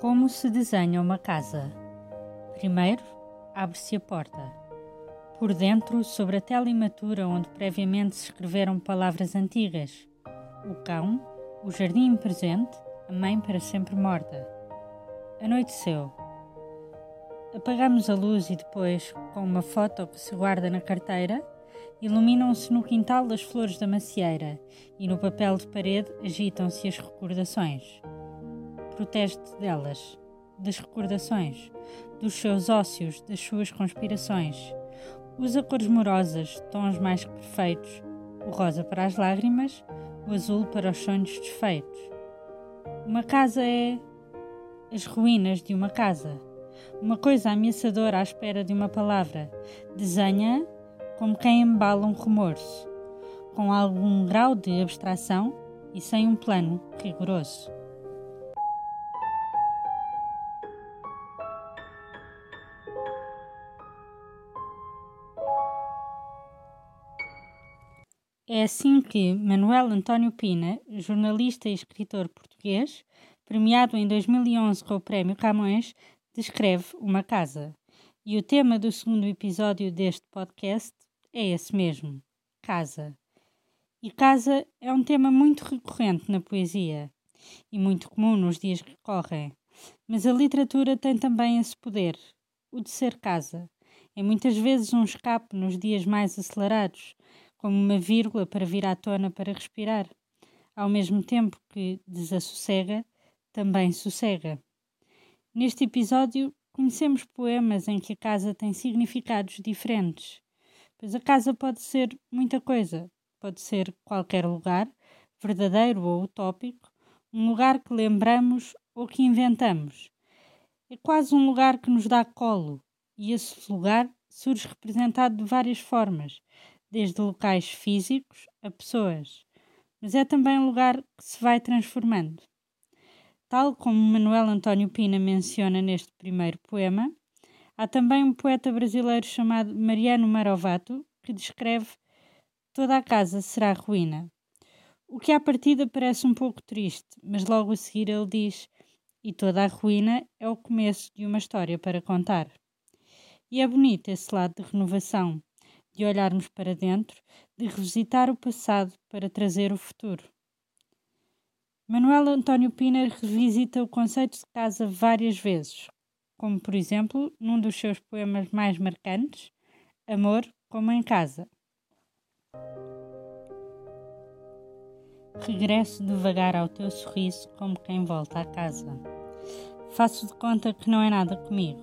Como se desenha uma casa? Primeiro, abre-se a porta. Por dentro, sobre a tela imatura onde previamente se escreveram palavras antigas: o cão, o jardim presente, a mãe para sempre morta. Anoiteceu. Apagamos a luz e depois, com uma foto que se guarda na carteira, iluminam-se no quintal as flores da macieira e no papel de parede agitam-se as recordações. Protege-te delas, das recordações, dos seus ócios, das suas conspirações. Usa cores morosas, tons mais que perfeitos, o rosa para as lágrimas, o azul para os sonhos desfeitos. Uma casa é as ruínas de uma casa, uma coisa ameaçadora à espera de uma palavra. Desenha como quem embala um remorso, com algum grau de abstração e sem um plano rigoroso. É assim que Manuel António Pina, jornalista e escritor português, premiado em 2011 com o Prémio Camões, descreve uma casa. E o tema do segundo episódio deste podcast é esse mesmo: casa. E casa é um tema muito recorrente na poesia e muito comum nos dias que correm. Mas a literatura tem também esse poder, o de ser casa. É muitas vezes um escape nos dias mais acelerados, como uma vírgula para vir à tona para respirar. Ao mesmo tempo que desassossega, também sossega. Neste episódio, conhecemos poemas em que a casa tem significados diferentes. Pois a casa pode ser muita coisa. Pode ser qualquer lugar, verdadeiro ou utópico, um lugar que lembramos ou que inventamos. É quase um lugar que nos dá colo, e esse lugar surge representado de várias formas, desde locais físicos a pessoas, mas é também um lugar que se vai transformando. Tal como Manuel António Pina menciona neste primeiro poema, Há também um poeta brasileiro chamado Mariano Marovato que descreve toda a casa será ruína. O que à partida parece um pouco triste, mas logo a seguir ele diz: E toda a ruína é o começo de uma história para contar. E é bonito esse lado de renovação, de olharmos para dentro, de revisitar o passado para trazer o futuro. Manuel António Pina revisita o conceito de casa várias vezes, como por exemplo num dos seus poemas mais marcantes, Amor como em casa. Regresso devagar ao teu sorriso como quem volta à casa. Faço de conta que não é nada comigo.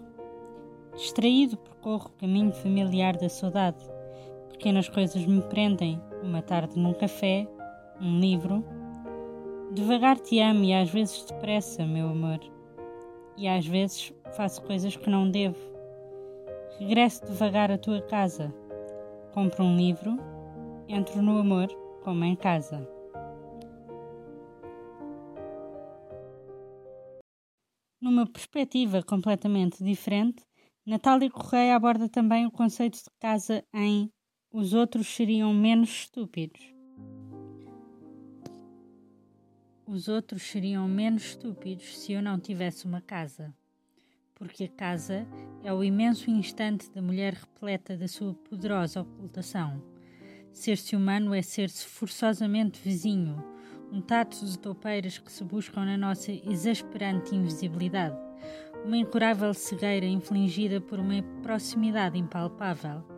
Distraído percorro o caminho familiar da saudade. Pequenas coisas me prendem, uma tarde num café, um livro. Devagar te amo e às vezes depressa, meu amor e às vezes faço coisas que não devo. Regresso devagar à tua casa, compro um livro, entro no amor como em casa. Numa perspectiva completamente diferente, Natália Correia aborda também o conceito de casa em Os outros seriam menos estúpidos. Os outros seriam menos estúpidos se eu não tivesse uma casa. Porque a casa é o imenso instante da mulher repleta da sua poderosa ocultação. Ser-se humano é ser-se forçosamente vizinho, um tato de toupeiras que se buscam na nossa exasperante invisibilidade, uma incurável cegueira infligida por uma proximidade impalpável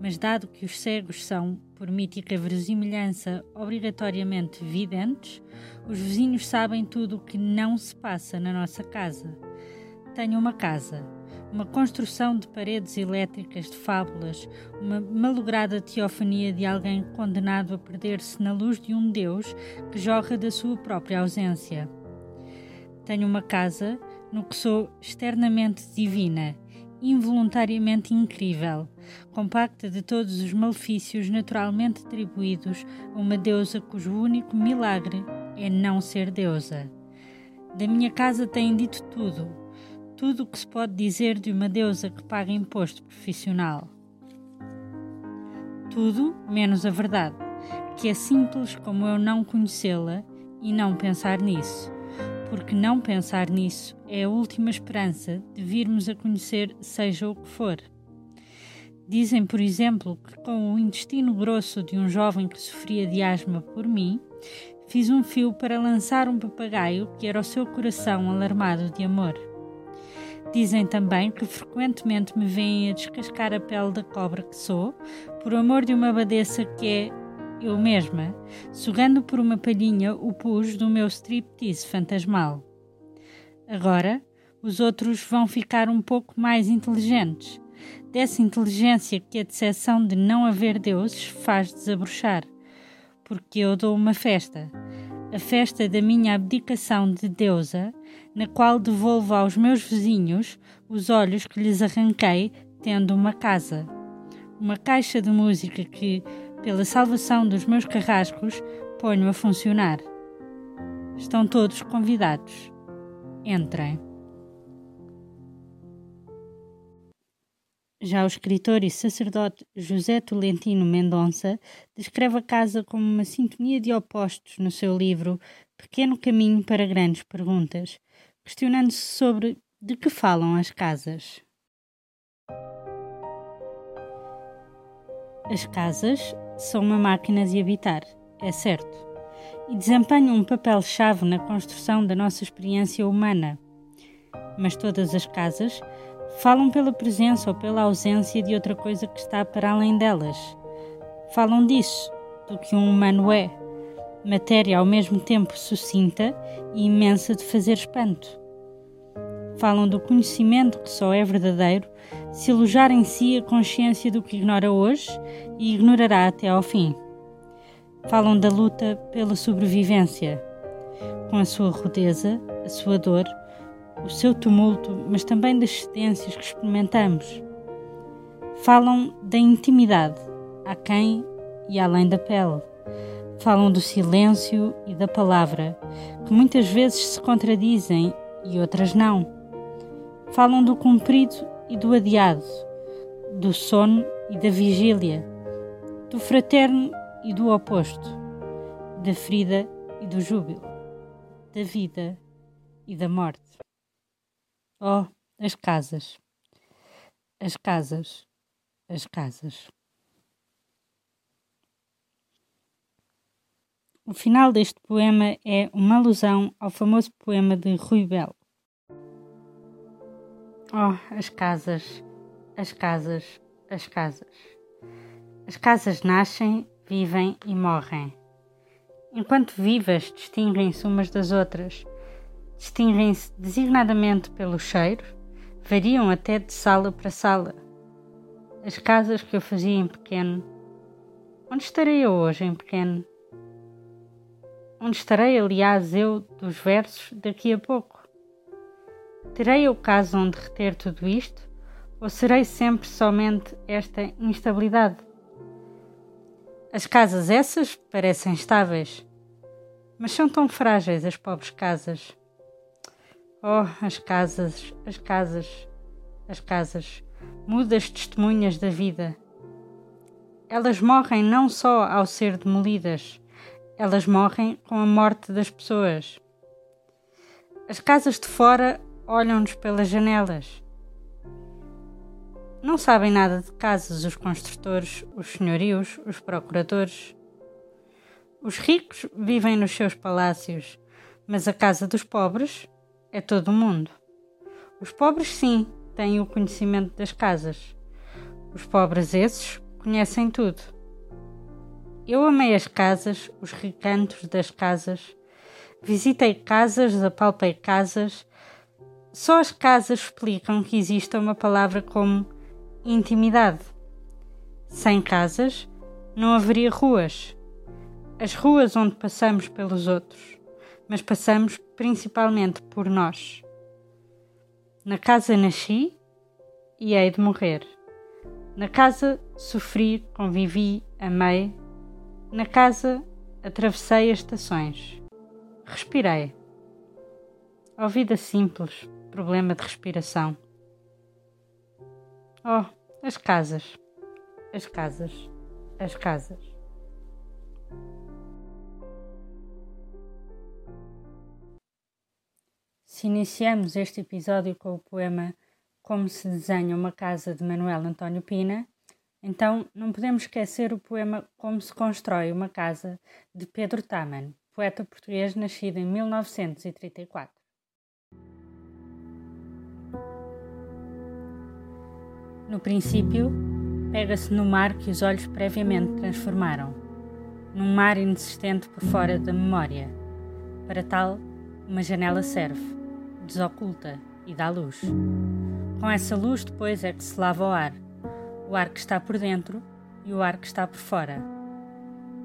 mas dado que os cegos são, por mítica verosimilhança, obrigatoriamente videntes, os vizinhos sabem tudo o que não se passa na nossa casa. Tenho uma casa, uma construção de paredes elétricas de fábulas, uma malograda teofania de alguém condenado a perder-se na luz de um Deus que jorra da sua própria ausência. Tenho uma casa no que sou externamente divina involuntariamente incrível, compacta de todos os malefícios naturalmente atribuídos a uma deusa cujo único milagre é não ser deusa. Da minha casa têm dito tudo, tudo o que se pode dizer de uma deusa que paga imposto profissional. Tudo menos a verdade, que é simples como eu não conhecê-la e não pensar nisso porque não pensar nisso é a última esperança de virmos a conhecer seja o que for. Dizem, por exemplo, que com o intestino grosso de um jovem que sofria de asma por mim, fiz um fio para lançar um papagaio que era o seu coração alarmado de amor. Dizem também que frequentemente me veem a descascar a pele da cobra que sou, por amor de uma abadesa que é eu mesma, sugando por uma palhinha o pus do meu striptease fantasmal. Agora, os outros vão ficar um pouco mais inteligentes, dessa inteligência que a decepção de não haver deuses faz desabrochar, porque eu dou uma festa, a festa da minha abdicação de deusa, na qual devolvo aos meus vizinhos os olhos que lhes arranquei tendo uma casa. Uma caixa de música que, pela salvação dos meus carrascos, ponho a funcionar. Estão todos convidados. Entrem. Já o escritor e sacerdote José Tolentino Mendonça descreve a casa como uma sintonia de opostos no seu livro Pequeno Caminho para Grandes Perguntas, questionando-se sobre de que falam as casas. As casas são uma máquina de habitar, é certo, e desempenham um papel-chave na construção da nossa experiência humana. Mas todas as casas falam pela presença ou pela ausência de outra coisa que está para além delas. Falam disso, do que um humano é, matéria ao mesmo tempo sucinta e imensa de fazer espanto. Falam do conhecimento que só é verdadeiro se alojar em si a consciência do que ignora hoje e ignorará até ao fim. Falam da luta pela sobrevivência, com a sua rudeza, a sua dor, o seu tumulto, mas também das cedências que experimentamos. Falam da intimidade, a quem e além da pele. Falam do silêncio e da palavra, que muitas vezes se contradizem e outras não. Falam do cumprido e do adiado, do sono e da vigília, do fraterno e do oposto, da ferida e do júbilo, da vida e da morte. Oh, as casas, as casas, as casas. O final deste poema é uma alusão ao famoso poema de Rui Belo. Oh, as casas, as casas, as casas. As casas nascem, vivem e morrem. Enquanto vivas, distinguem-se umas das outras distinguem-se designadamente pelo cheiro, variam até de sala para sala. As casas que eu fazia em pequeno. Onde estarei eu hoje em pequeno? Onde estarei, aliás, eu dos versos daqui a pouco? Terei o caso onde reter tudo isto? Ou serei sempre somente esta instabilidade? As casas essas parecem estáveis, mas são tão frágeis as pobres casas. Oh, as casas, as casas, as casas, mudas testemunhas da vida. Elas morrem não só ao ser demolidas, elas morrem com a morte das pessoas. As casas de fora olham-nos pelas janelas. Não sabem nada de casas os construtores, os senhorios, os procuradores. Os ricos vivem nos seus palácios, mas a casa dos pobres é todo o mundo. Os pobres, sim, têm o conhecimento das casas. Os pobres, esses, conhecem tudo. Eu amei as casas, os recantos das casas. Visitei casas, apalpei casas. Só as casas explicam que exista uma palavra como intimidade. Sem casas, não haveria ruas. As ruas onde passamos pelos outros mas passamos principalmente por nós. Na casa nasci e hei de morrer. Na casa sofri, convivi, amei. Na casa atravessei as estações. Respirei. Oh, vida simples, problema de respiração. Oh, as casas, as casas, as casas. Se iniciamos este episódio com o poema Como se desenha uma casa de Manuel António Pina, então não podemos esquecer o poema Como se constrói uma casa de Pedro Taman, poeta português nascido em 1934. No princípio, pega-se no mar que os olhos previamente transformaram, num mar inexistente por fora da memória. Para tal, uma janela serve desoculta e dá luz. Com essa luz, depois é que se lava o ar, o ar que está por dentro e o ar que está por fora.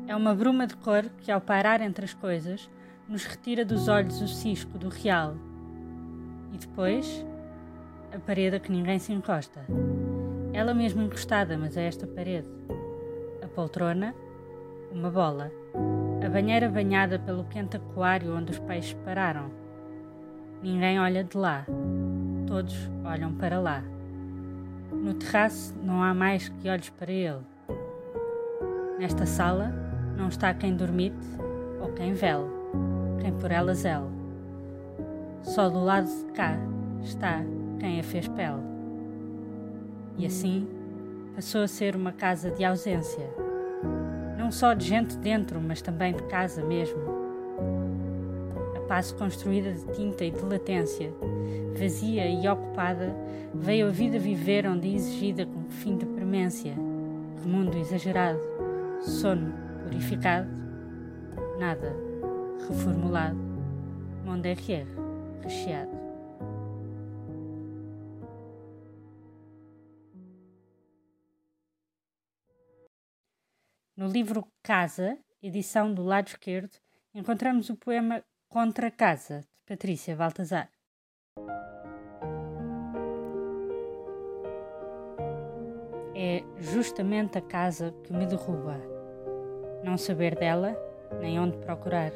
É uma bruma de cor que, ao parar entre as coisas, nos retira dos olhos o cisco do real. E depois, a parede a que ninguém se encosta. Ela mesmo encostada, mas é esta parede. A poltrona, uma bola. A banheira banhada pelo quente aquário onde os peixes pararam Ninguém olha de lá. Todos olham para lá. No terraço não há mais que olhos para ele. Nesta sala não está quem dormite ou quem vele, quem por ela zele. Só do lado de cá está quem a fez pele. E assim passou a ser uma casa de ausência. Não só de gente dentro, mas também de casa mesmo passo construída de tinta e de latência, vazia e ocupada, veio a vida viver onde é exigida com fim de premência, remundo exagerado, sono purificado, nada reformulado, monde arrière recheado. No livro Casa, edição do lado esquerdo, encontramos o poema Contra Casa, de Patrícia Baltazar. É justamente a casa que me derruba. Não saber dela, nem onde procurar.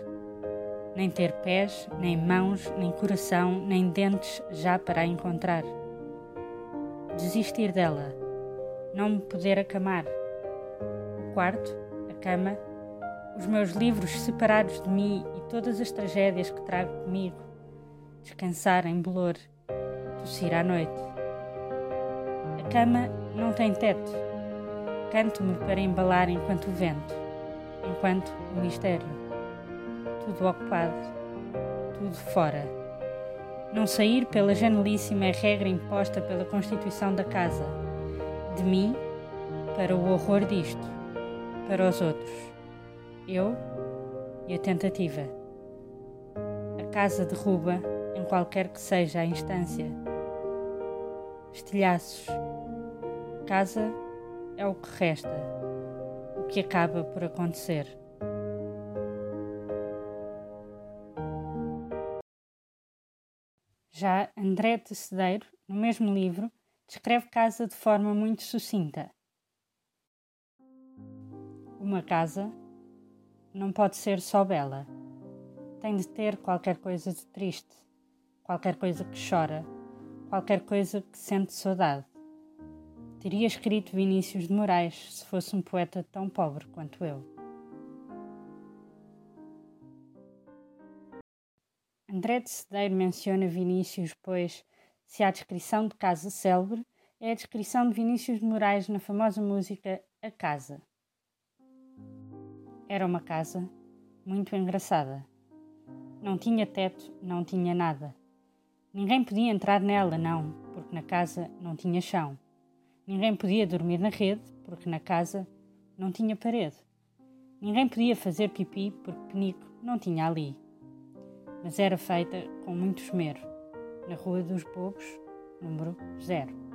Nem ter pés, nem mãos, nem coração, nem dentes já para a encontrar. Desistir dela. Não me poder acamar. Quarto, a cama, os meus livros separados de mim e todas as tragédias que trago comigo, descansar em bolor, tossir à noite. A cama não tem teto, canto-me para embalar enquanto o vento, enquanto o mistério. Tudo ocupado, tudo fora. Não sair pela janelíssima é regra imposta pela constituição da casa. De mim para o horror disto, para os outros eu e a tentativa. A casa derruba em qualquer que seja a instância. Estilhaços. Casa é o que resta, o que acaba por acontecer. Já André Tecedeiro, no mesmo livro, descreve casa de forma muito sucinta. Uma casa não pode ser só bela. Tem de ter qualquer coisa de triste, qualquer coisa que chora, qualquer coisa que sente saudade. Teria escrito Vinícius de Moraes se fosse um poeta tão pobre quanto eu. André de Cedeiro menciona Vinícius, pois, se há descrição de casa célebre, é a descrição de Vinícius de Moraes na famosa música A Casa. Era uma casa muito engraçada. Não tinha teto, não tinha nada. Ninguém podia entrar nela, não, porque na casa não tinha chão. Ninguém podia dormir na rede, porque na casa não tinha parede. Ninguém podia fazer pipi, porque penico não tinha ali. Mas era feita com muito esmero, na Rua dos Bobos, número zero.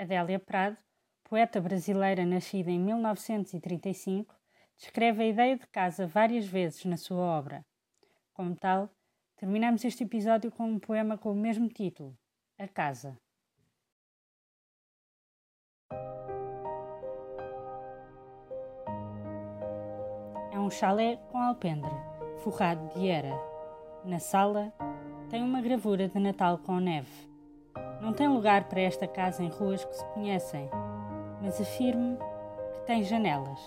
Adélia Prado, poeta brasileira nascida em 1935, descreve a ideia de casa várias vezes na sua obra. Como tal, terminamos este episódio com um poema com o mesmo título, A Casa. É um chalé com alpendre, forrado de era. Na sala tem uma gravura de Natal com neve. Não tem lugar para esta casa em ruas que se conhecem, mas afirmo que tem janelas.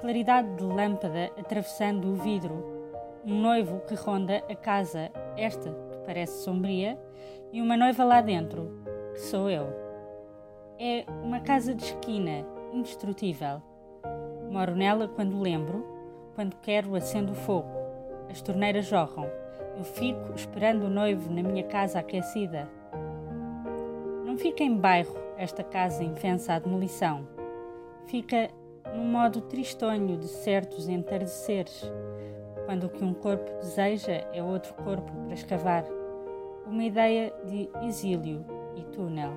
claridade de lâmpada atravessando o vidro, um noivo que ronda a casa, esta que parece sombria, e uma noiva lá dentro, que sou eu. É uma casa de esquina, indestrutível. Moro nela quando lembro, quando quero acendo o fogo. As torneiras jorram. Eu fico esperando o noivo na minha casa aquecida. Não fica em bairro esta casa infensa à demolição. Fica num modo tristonho de certos entardeceres, quando o que um corpo deseja é outro corpo para escavar. Uma ideia de exílio e túnel.